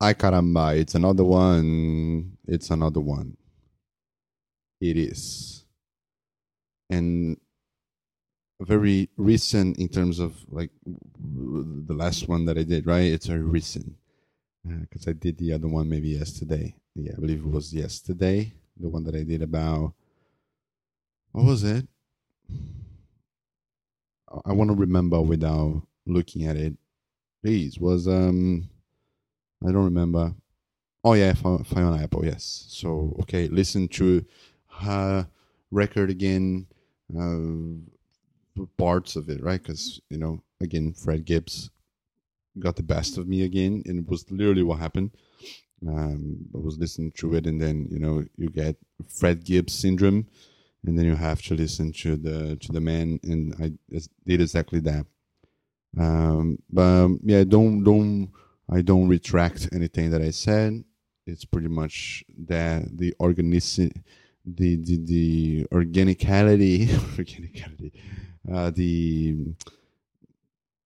Ay caramba, it's another one. It's another one. It is. And very recent in terms of like the last one that I did, right? It's very recent because uh, I did the other one maybe yesterday. Yeah, I believe it was yesterday. The one that I did about what was it? I want to remember without looking at it. Please, was um, I don't remember. Oh yeah, Fiona Apple. Yes. So okay, listen to her record again. Uh, parts of it, right? Because you know, again, Fred Gibbs got the best of me again, and it was literally what happened. Um, I was listening to it, and then you know, you get Fred Gibbs syndrome, and then you have to listen to the to the man, and I did exactly that. Um, but um, yeah, don't don't I don't retract anything that I said. It's pretty much that the organic the the the organicality organicality uh, the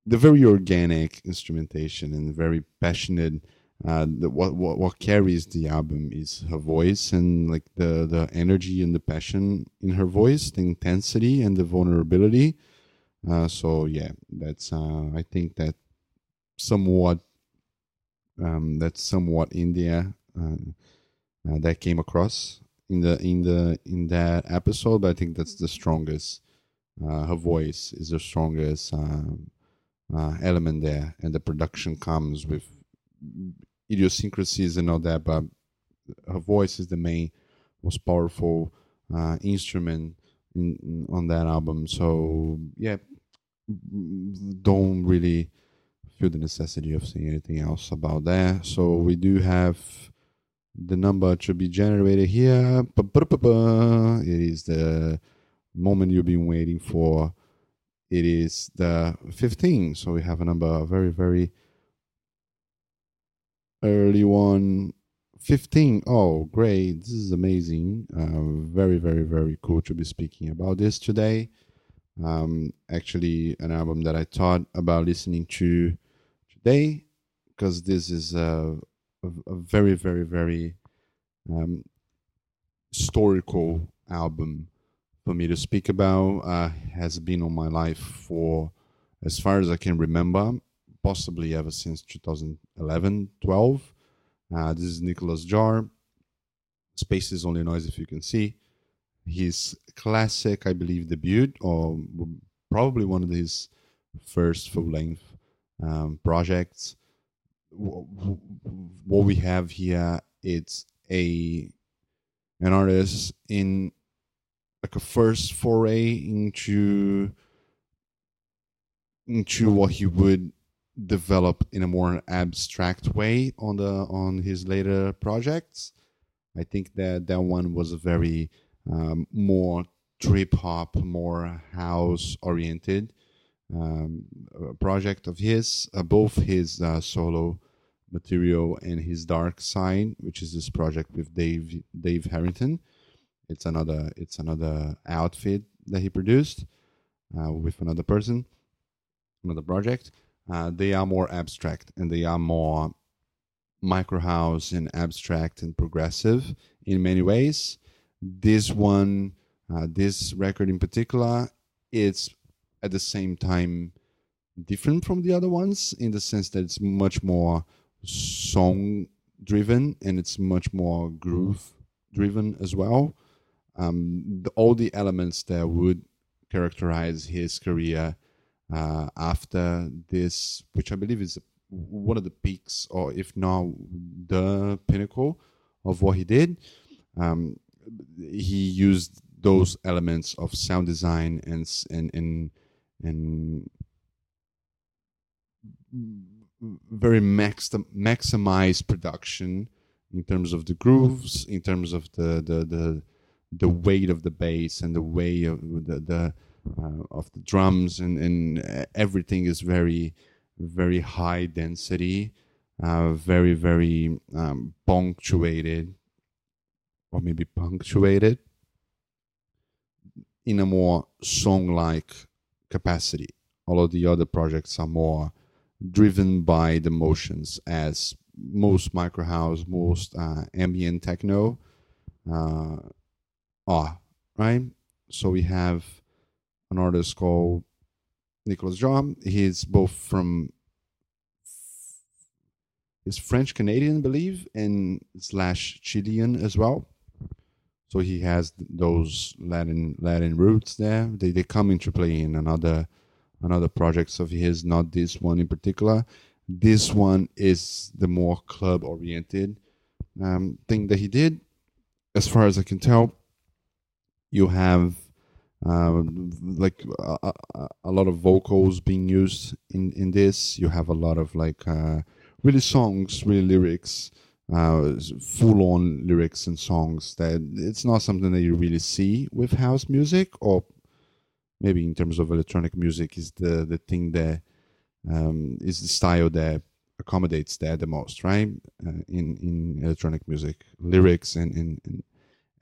the very organic instrumentation and very passionate. Uh, the, what, what what carries the album is her voice and like the the energy and the passion in her voice, the intensity and the vulnerability. Uh, so yeah, that's uh, I think that somewhat um, that's somewhat India uh, uh, that came across in the in the in that episode, but I think that's the strongest uh, her voice is the strongest um, uh, element there, and the production comes with idiosyncrasies and all that. But her voice is the main, most powerful instrument in, in, on that album. So yeah, don't really feel the necessity of saying anything else about that. So we do have the number to be generated here. It is the moment you've been waiting for. It is the 15. So we have a number very, very early one. 15. Oh, great. This is amazing. Uh, very, very, very cool to be speaking about this today. Um, actually, an album that I thought about listening to today because this is a, a, a, very, very, very um, historical album for me to speak about uh, has been on my life for as far as I can remember, possibly ever since 2011 12. Uh, this is Nicolas Jaar. Space is only noise if you can see. His classic, I believe, debut, or probably one of his first full length um, projects. What we have here, it's a an artist in like a first foray into into what he would develop in a more abstract way on the on his later projects. I think that that one was a very um, more trip hop, more house oriented um, project of his. Uh, both his uh, solo material and his Darkside, which is this project with Dave Dave Harrington. It's another it's another outfit that he produced uh, with another person, another project. Uh, they are more abstract and they are more micro house and abstract and progressive in many ways. This one, uh, this record in particular, it's at the same time different from the other ones in the sense that it's much more song driven and it's much more groove driven as well um, the, all the elements that would characterize his career uh, after this, which I believe is one of the peaks, or if not the pinnacle of what he did. Um, he used those elements of sound design and and and and very max maximized production in terms of the grooves, in terms of the the the the weight of the bass and the weight of the, the uh, of the drums and, and everything is very very high density uh, very very um, punctuated or maybe punctuated in a more song-like capacity all of the other projects are more driven by the motions as most micro house, most uh, ambient techno. Uh, ah, right. So we have an artist called Nicolas Jaar. He's both from he's French Canadian, believe, and slash Chilean as well. So he has those Latin Latin roots there. They they come into play in another another projects of his, not this one in particular. This one is the more club oriented um, thing that he did. As far as I can tell, you have uh, like a, a, a, lot of vocals being used in in this. You have a lot of like uh, really songs, really lyrics, uh, full on lyrics and songs that it's not something that you really see with house music or maybe in terms of electronic music is the the thing that um, is the style that accommodates that the most, right? Uh, in in electronic music, lyrics and, and, and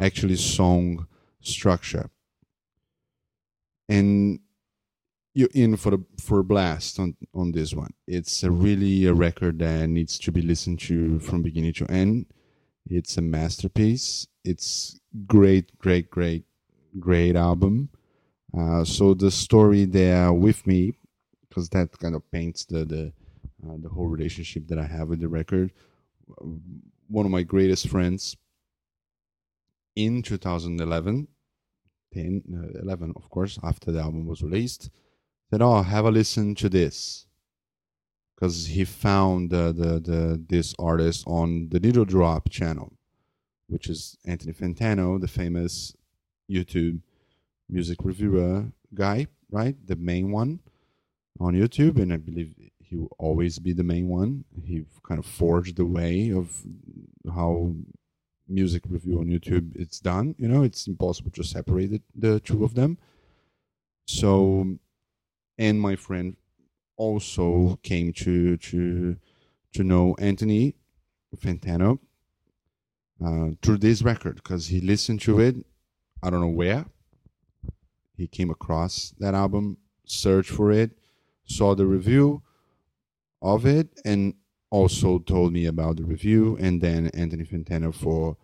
actually song structure. And you're in for the for a blast on on this one. It's a really a record that needs to be listened to from beginning to end. It's a masterpiece. It's great, great, great, great album. Uh, so the story there with me, because that kind of paints the the uh, the whole relationship that I have with the record. One of my greatest friends in 2011, 10, uh, 11, of course, after the album was released, said, "Oh, have a listen to this," because he found the, the the this artist on the Needle Drop channel, which is Anthony Fantano, the famous YouTube music reviewer guy, right? The main one on YouTube, and I believe he will always be the main one. He kind of forged the way of how music review on YouTube it's done. You know, it's impossible to separate the, the two of them. So, and my friend also came to to to know Anthony Fantano uh, through this record because he listened to it. I don't know where, he came across that album, searched for it, saw the review of it, and also told me about the review. And then Anthony Fantano, for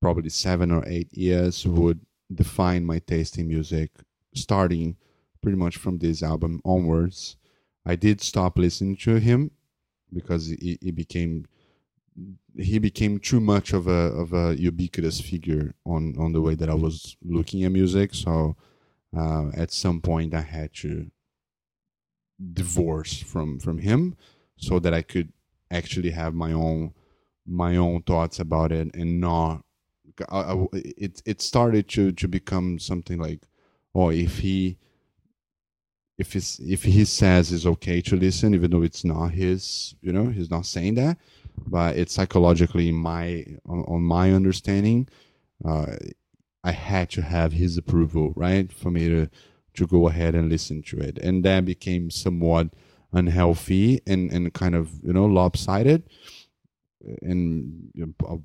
probably seven or eight years, would define my taste in music, starting pretty much from this album onwards. I did stop listening to him because he, he became he became too much of a of a ubiquitous figure on on the way that I was looking at music. So uh, at some point I had to divorce from from him so that I could actually have my own my own thoughts about it and not I, I, it it started to to become something like oh if he if if he says it's okay to listen even though it's not his you know he's not saying that but it's psychologically my on, on my understanding uh, I had to have his approval, right, for me to to go ahead and listen to it, and that became somewhat unhealthy and and kind of you know lopsided, and you know,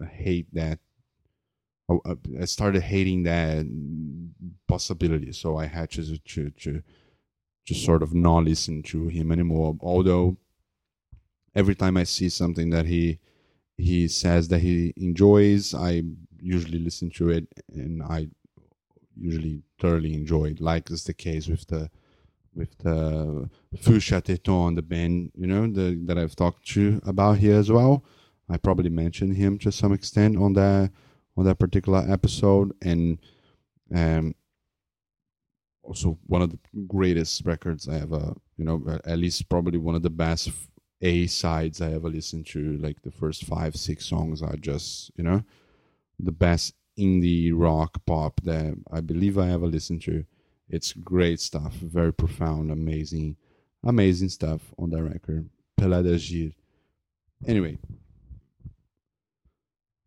I hate that. I started hating that possibility, so I had to to to just sort of not listen to him anymore. Although every time I see something that he he says that he enjoys, I usually listen to it and I usually thoroughly enjoy it, like is the case with the with the Fuchsia Teton, the band, you know, the, that I've talked to about here as well. I probably mentioned him to some extent on that on that particular episode, and um, also one of the greatest records I ever, you know, at least probably one of the best A sides I ever listened to. Like the first five, six songs are just, you know, the best indie rock pop that I believe I ever listened to. It's great stuff, very profound, amazing, amazing stuff on that record. Pelada. Anyway,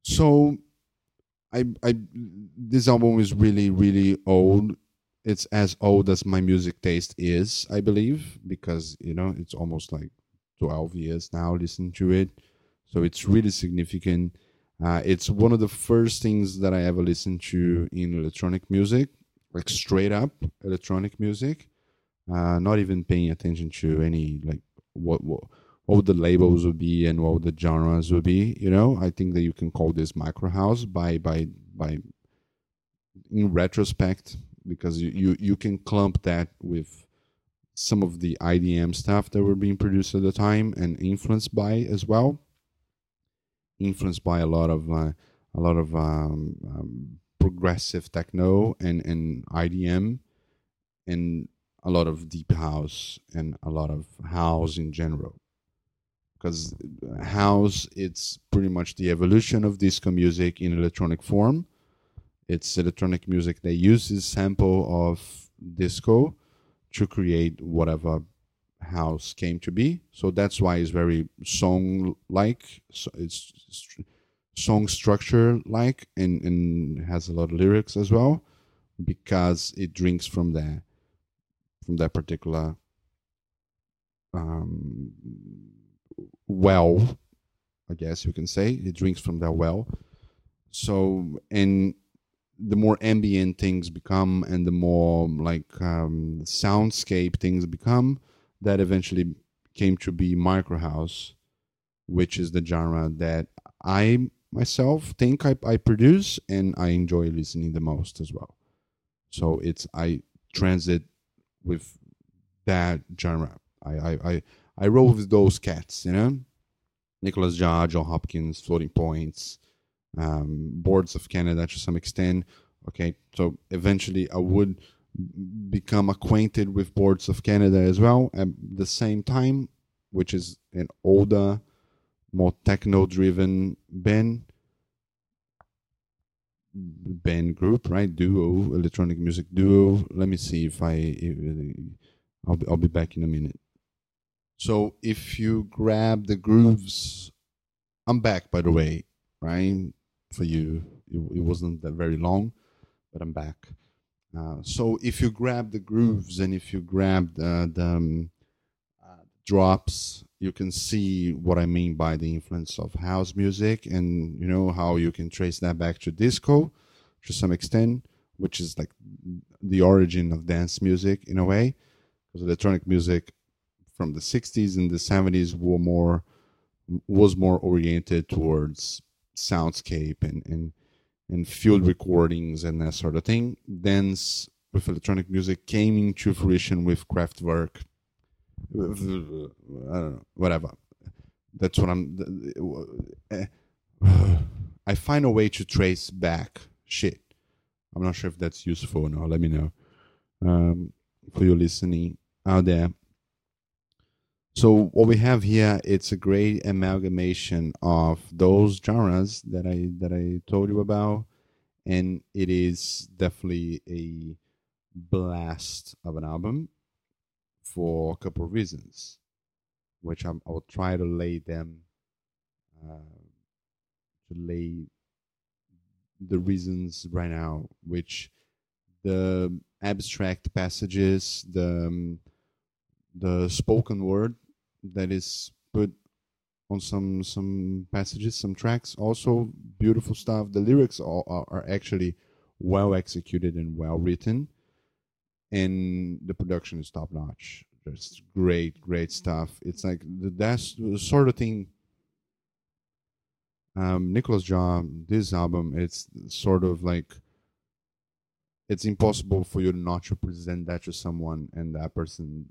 so I I this album is really really old. It's as old as my music taste is, I believe, because you know it's almost like twelve years now listening to it. So it's really significant uh, it's one of the first things that I ever listened to in electronic music, like straight up electronic music. Uh, not even paying attention to any like what what what the labels would be and what the genres would be. You know, I think that you can call this micro house by by by in retrospect because you, you, you can clump that with some of the IDM stuff that were being produced at the time and influenced by as well. Influenced by a lot of uh, a lot of um, um, progressive techno and, and IDM and a lot of deep house and a lot of house in general because house it's pretty much the evolution of disco music in electronic form it's electronic music that uses sample of disco to create whatever house came to be. So that's why it's very song like. So it's song structure like and, and has a lot of lyrics as well because it drinks from there from that particular um, well i guess you can say it drinks from that well so and the more ambient things become and the more like um, soundscape things become, that eventually came to be micro house, which is the genre that I myself think I, I produce and I enjoy listening the most as well. So it's I transit with that genre. I I I, I roll with those cats, you know. Nicolas Jaar, Jon Hopkins, Floating Points, um, boards of Canada to some extent. Okay, so eventually I would become acquainted with boards of Canada as well at the same time, which is an older, more techno-driven band band group, right? Duo, electronic music duo. Let me see if I, I'll be, I'll be back in a minute. So if you grab the grooves, I'm back by the way, right? for you. It, it wasn't that very long, but I'm back. Uh, so if you grab the grooves and if you grab the, the um, uh, drops, you can see what I mean by the influence of house music and you know how you can trace that back to disco to some extent, which is like the origin of dance music in a way, because electronic music from the 60s and the 70s were more was more oriented towards soundscape and and and field recordings and that sort of thing. Dance with electronic music came into fruition with Kraftwerk. I don't know, whatever. That's what I'm. I find a way to trace back shit. I'm not sure if that's useful or not. Let me know um, for you listening out there. So what we have here, it's a great amalgamation of those genres that I that I told you about, and it is definitely a blast of an album for a couple of reasons, which I'm, I'll try to lay them uh, to lay the reasons right now, which the abstract passages, the um, the spoken word that is put on some some passages, some tracks. Also, beautiful stuff. The lyrics are, are, are actually well executed and well written, and the production is top notch. Just great, great stuff. It's like the that's the sort of thing. Um, Nicolas Jaar, this album, it's sort of like it's impossible for you not to present that to someone and that person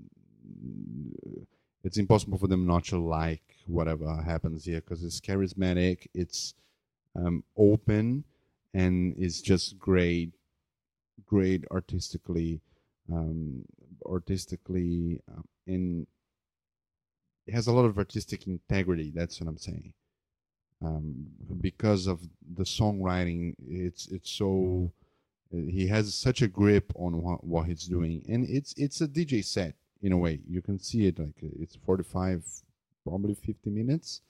it's impossible for them not to like whatever happens here because it's charismatic, it's um, open, and it's just great, great artistically, um, artistically, uh, in it has a lot of artistic integrity. That's what I'm saying. Um, because of the songwriting, it's it's so he has such a grip on what, what he's doing, and it's it's a DJ set in a way. You can see it like it's 45, probably 50 minutes.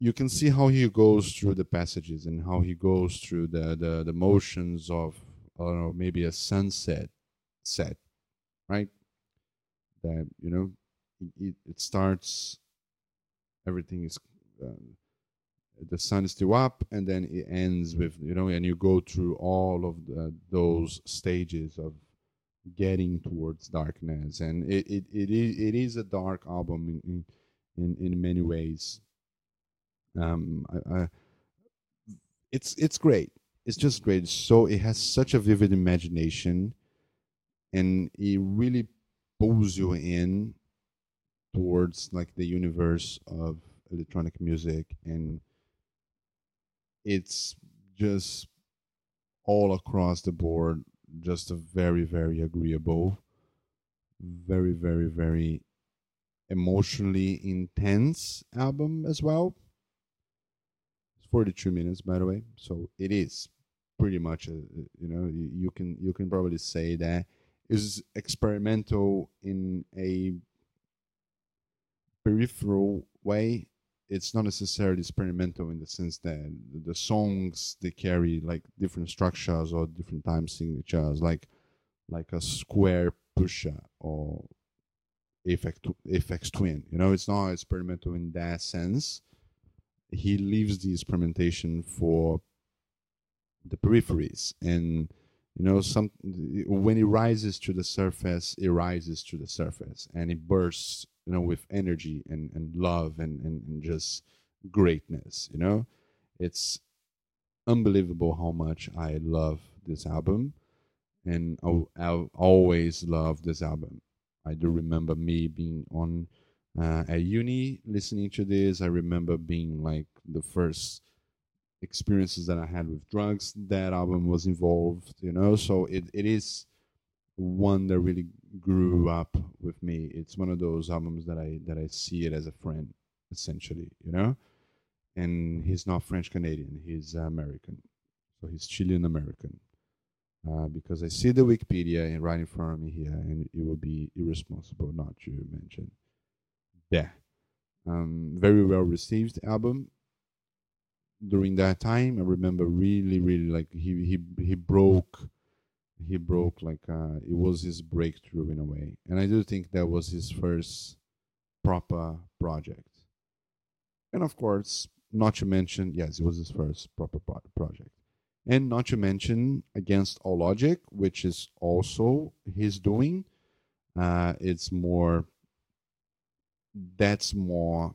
You can see how he goes through the passages and how he goes through the the, the motions of I don't know maybe a sunset set, right? That you know it, it starts. Everything is. Uh, the sun is still up and then it ends with you know and you go through all of the, those stages of getting towards darkness and it it, it, is, it is a dark album in, in, in in many ways. Um, I, I, it's it's great. It's just great. So it has such a vivid imagination, and it really pulls you in towards like the universe of electronic music and it's just all across the board just a very very agreeable very very very emotionally intense album as well. It's 42 minutes by the way so it is pretty much a, you know you, you can you can probably say that is experimental in a peripheral way it's not necessarily experimental in the sense that the songs they carry like different structures or different time signatures like like a square pusher or Aphex, Aphex Twin you know? It's not experimental in that sense. He leaves the experimentation for the peripheries and you know some when it rises to the surface it rises to the surface and it bursts you know with energy and and love and and, and just greatness you know? It's unbelievable how much i love this album and I'll, I'll always love this album. I do remember me being on uh, at uni listening to this. I remember being like the first experiences that i had with drugs that album was involved you know? So it, it is one that really grew up with me. It's one of those albums that I that I see it as a friend, essentially, you know. And he's not French Canadian; he's American, so he's Chilean American. Uh, because I see the Wikipedia right in front of me here, and it would be irresponsible not to mention. Yeah, um, very well received album. During that time, I remember really, really like he he he broke he broke like uh, it was his breakthrough in a way. And i do think that was his first proper project. And of course not to mention yes it was his first proper pro- project. And not to mention against all logic which is also his doing. Uh, it's more that's more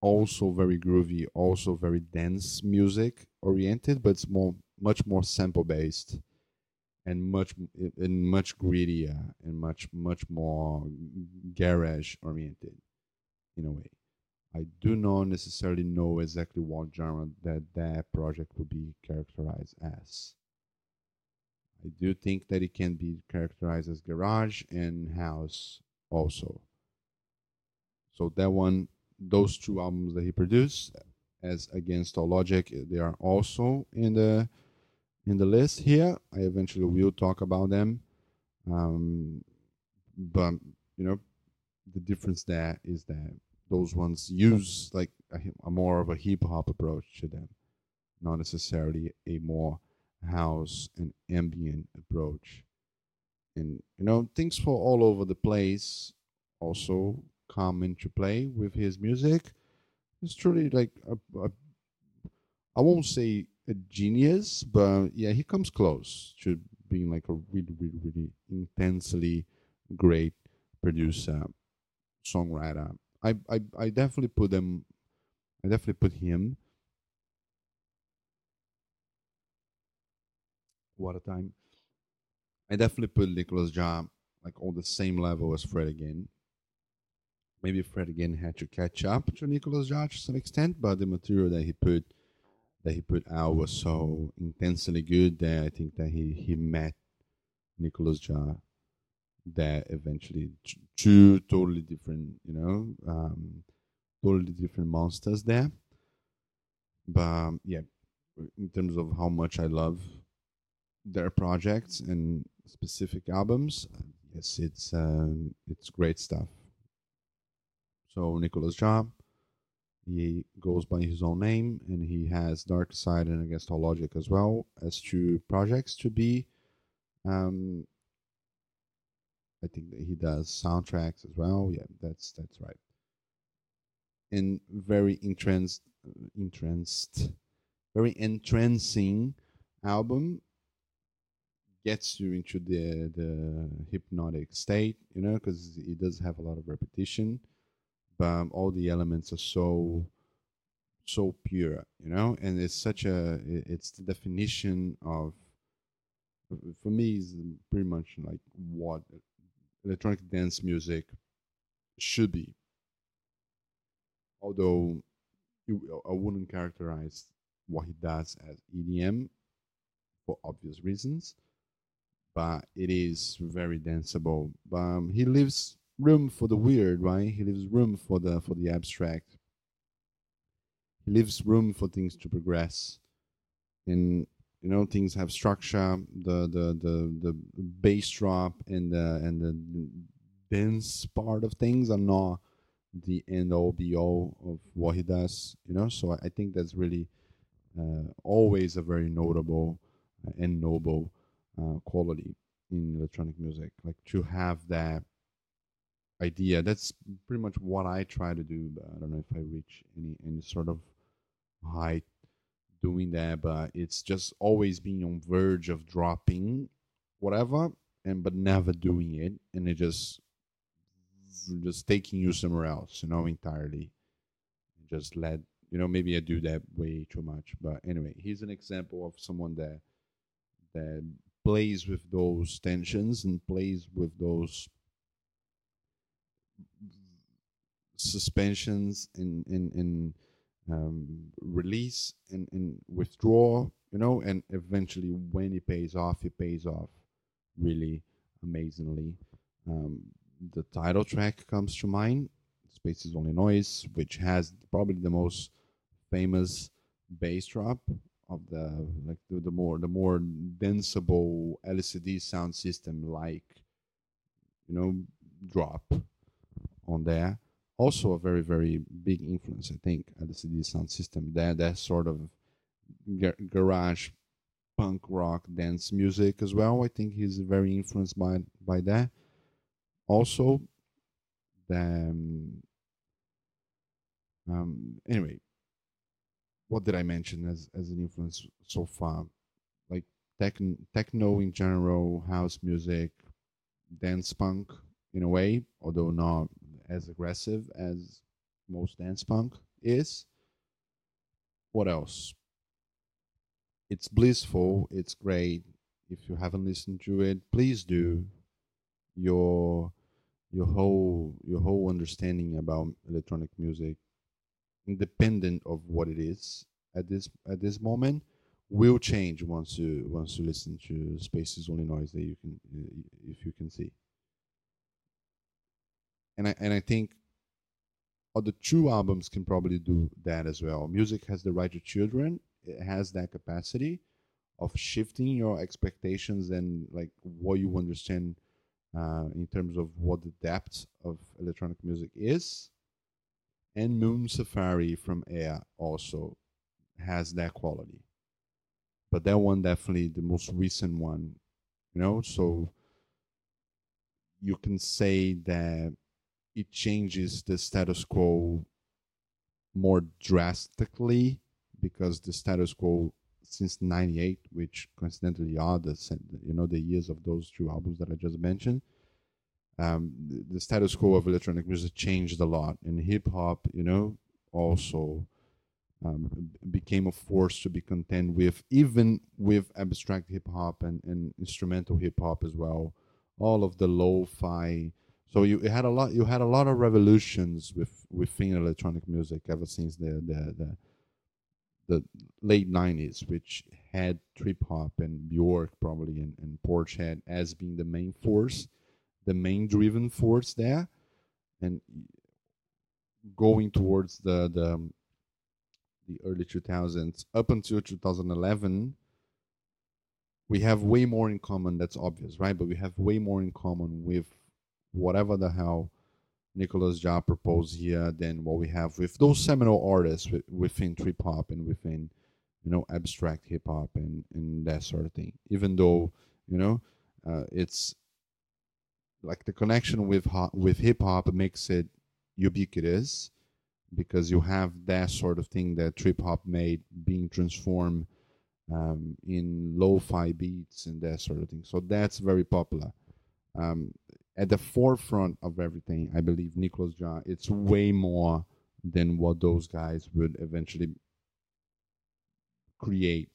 also very groovy also very dense music oriented but it's more much more sample based and much and much grittier and much much more garage oriented in a way. I do not necessarily know exactly what genre that that project would be characterized as. I do think that it can be characterized as garage and house also. So that one, those two albums that he produced, as against all logic, they are also in the in the list here. I eventually will talk about them. Um, but, you know, the difference there is that those ones use like a, a more of a hip hop approach to them, not necessarily a more house and ambient approach. And, you know, things for all over the place also come into play with his music. It's truly like a, a I won't say a genius, but yeah, he comes close to being like a really, really, really intensely great producer, songwriter. I, I, I definitely put them. I definitely put him. What a time! I definitely put Nicolas Jaar like on the same level as Fred again. Maybe Fred again had to catch up to Nicolas Jaar to some extent, but the material that he put that he put out was so intensely good that I think that he he met Nicolas Jaar that eventually two totally different, you know, um, totally different monsters there. But um, yeah, in terms of how much I love their projects and specific albums, yes, it's um, it's great stuff. So Nicolas Jaar, he goes by his own name, and he has Darkside and Against All Logic as well as two projects to be. Um, I think that he does soundtracks as well. Yeah, that's that's right. And very entranced, entranced, very entrancing album. Gets you into the the hypnotic state, you know, because it does have a lot of repetition um, all the elements are so so pure, you know, and it's such a it's the definition of for me is pretty much like what electronic dance music should be. Although I wouldn't characterize what he does as EDM for obvious reasons, but it is very danceable. Um, he leaves room for the weird, right? He leaves room for the for the abstract. He leaves room for things to progress, and you know things have structure. The the the the bass drop and the and the dance part of things are not the end all be all of what he does. You know, so I think that's really uh, always a very notable uh, and noble uh, quality in electronic music. Like to have that idea. That's pretty much what I try to do. But I don't know if I reach any any sort of height doing that. But it's just always being on verge of dropping whatever, and but never doing it, and it just just taking you somewhere else. You know, entirely. Just let you know. Maybe I do that way too much. But anyway, he's an example of someone that that plays with those tensions and plays with those suspensions and in, in um, release and, and withdraw, you know, and eventually when it pays off, it pays off really amazingly. Um, the title track comes to mind, Space is Only Noise, which has probably the most famous bass drop of the like the, the more the more danceable LCD sound system like you know drop on there. Also, a very very big influence, I think, at the CD sound system. That that sort of gar- garage punk rock dance music as well. I think he's very influenced by by that. Also, the um, anyway, what did I mention as as an influence so far? Like techn- techno in general, house music, dance punk in a way, although not as aggressive as most dance punk is. What else? It's blissful. It's great. If you haven't listened to it, please do. Your your whole your whole understanding about electronic music, independent of what it is at this at this moment, will change once you once you listen to Spaces Only Noise that you can if you can see and I and I think the two albums can probably do that as well. Music has the right to children. It has that capacity of shifting your expectations and like what you understand uh, in terms of what the depth of electronic music is. And Moon Safari from Air also has that quality. But that one definitely the most recent one, you know, so you can say that it changes the status quo more drastically because the status quo since 98 which coincidentally are the you know the years of those two albums that i just mentioned um, the, status quo of electronic music changed a lot. And hip-hop you know also um, became a force to be contend with even with abstract hip-hop and, and instrumental hip-hop as well. All of the lo-fi so you had a lot. You had a lot of revolutions with within electronic music ever since the the the, the late '90s, which had trip hop and Bjork probably and, and Portishead as being the main force, the main driven force there, and going towards the the um, the early 2000s up until 2011 we have way more in common that's obvious right but we have way more in common with whatever the hell Nicolas Jaar proposed here than what we have with those seminal artists within trip hop and within you know abstract hip hop and and that sort of thing. Even though you know uh, it's like the connection with with hip hop makes it ubiquitous because you have that sort of thing that trip hop made being transformed um, in lo-fi beats and that sort of thing. So that's very popular. Um, at the forefront of everything. I believe Nicolas Jaar. It's way more than what those guys would eventually create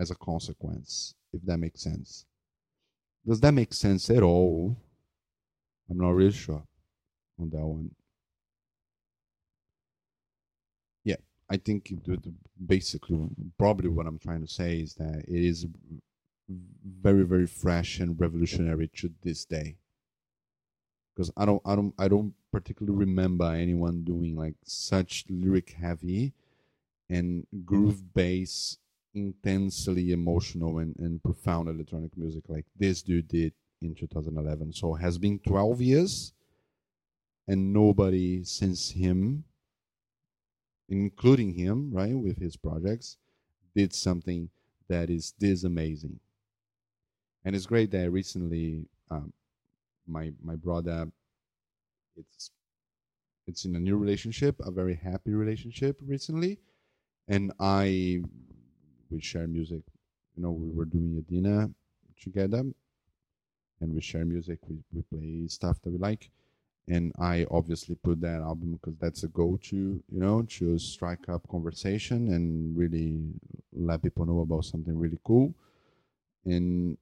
as a consequence, if that makes sense. Does that make sense at all? I'm not really sure on that one. Yeah, I think basically, probably what I'm trying to say is that it is very, very fresh and revolutionary to this day. Because I don't, I don't, I don't particularly remember anyone doing like such lyric heavy and groove bass intensely emotional and, and profound electronic music like this dude did in 2011. So it has been 12 years and nobody since him, including him, right, with his projects, did something that is this amazing. And it's great that recently um, my my brother it's it's in a new relationship, a very happy relationship recently, and I we share music. You know, we were doing a dinner together, and we share music. We we play stuff that we like, and I obviously put that album because that's a go-to. You know, to strike up conversation and really let people know about something really cool, and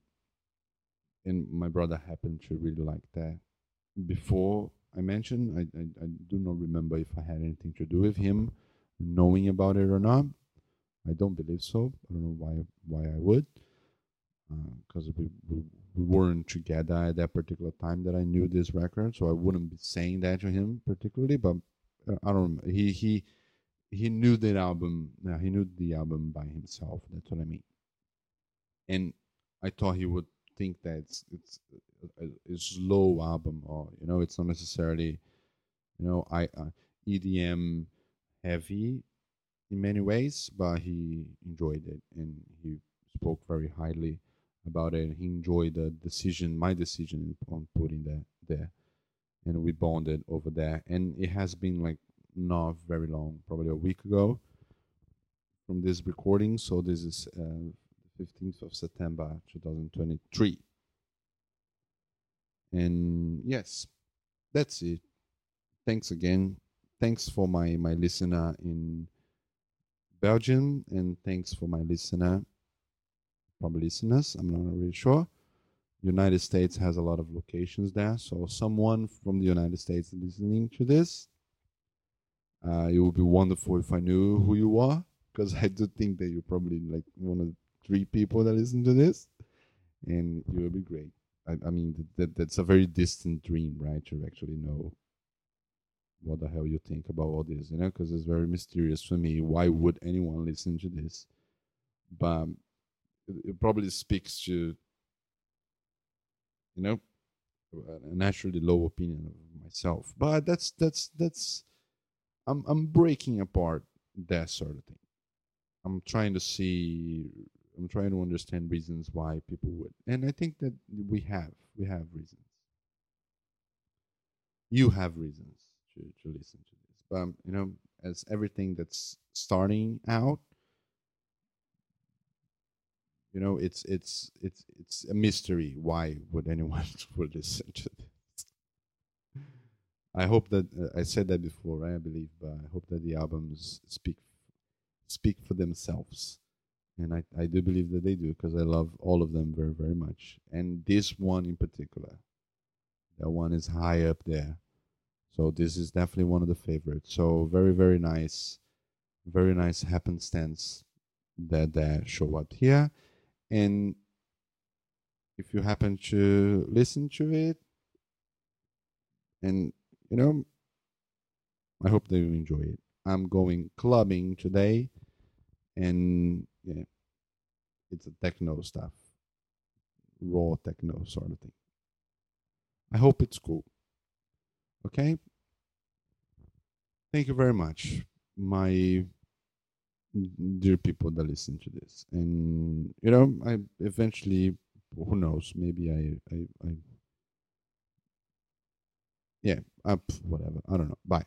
and my brother happened to really like that. Before I mentioned, I, I, I do not remember if I had anything to do with him knowing about it or not I don't believe so. I don't know why why I would, because uh, we, we we weren't together at that particular time that I knew this record, so I wouldn't be saying that to him particularly. But uh, I don't. He he he knew that album. Yeah, he knew the album by himself. That's what I mean. And I thought he would think that it's it's a, a slow album, or you know, it's not necessarily, you know, I uh, EDM heavy in many ways, but he enjoyed it and he spoke very highly about it. He enjoyed the decision, my decision on putting that there, and we bonded over there. And it has been like not very long, probably a week ago, from this recording. So this is uh, 15th of September 2023. And yes, that's it. Thanks again. Thanks for my my listener in Belgium, and thanks for my listener, probably listeners. I'm not really sure. United States has a lot of locations there, so someone from the United States listening to this, uh, it would be wonderful if I knew who you are, because I do think that you're probably like one of three people that listen to this, and it would be great. I, I mean, that, that's a very distant dream, right? To actually know what the hell you think about all this, you know, because it's very mysterious for me. Why would anyone listen to this? But it, it probably speaks to, you know, a naturally low opinion of myself. But that's that's that's, I'm I'm breaking apart that sort of thing. I'm trying to see. I'm trying to understand reasons why people would, and I think that we have we have reasons. You have reasons to, to listen to this. But um, you know, as everything that's starting out, you know, it's it's it's it's a mystery. Why would anyone would listen to this? I hope that uh, I said that before, right? I believe, but I hope that the albums speak speak for themselves, and I I do believe that they do because I love all of them very very much, and this one in particular, that one is high up there so this is definitely one of the favorites. So very, very nice, very nice happenstance that that show up here. And if you happen to listen to it, and you know, I hope that you enjoy it. I'm going clubbing today, and yeah, it's a techno stuff, raw techno sort of thing. I hope it's cool. Okay. Thank you very much, my dear people that listen to this. And you know, I eventually, who knows? Maybe I, I, I yeah, up, whatever. I don't know. Bye.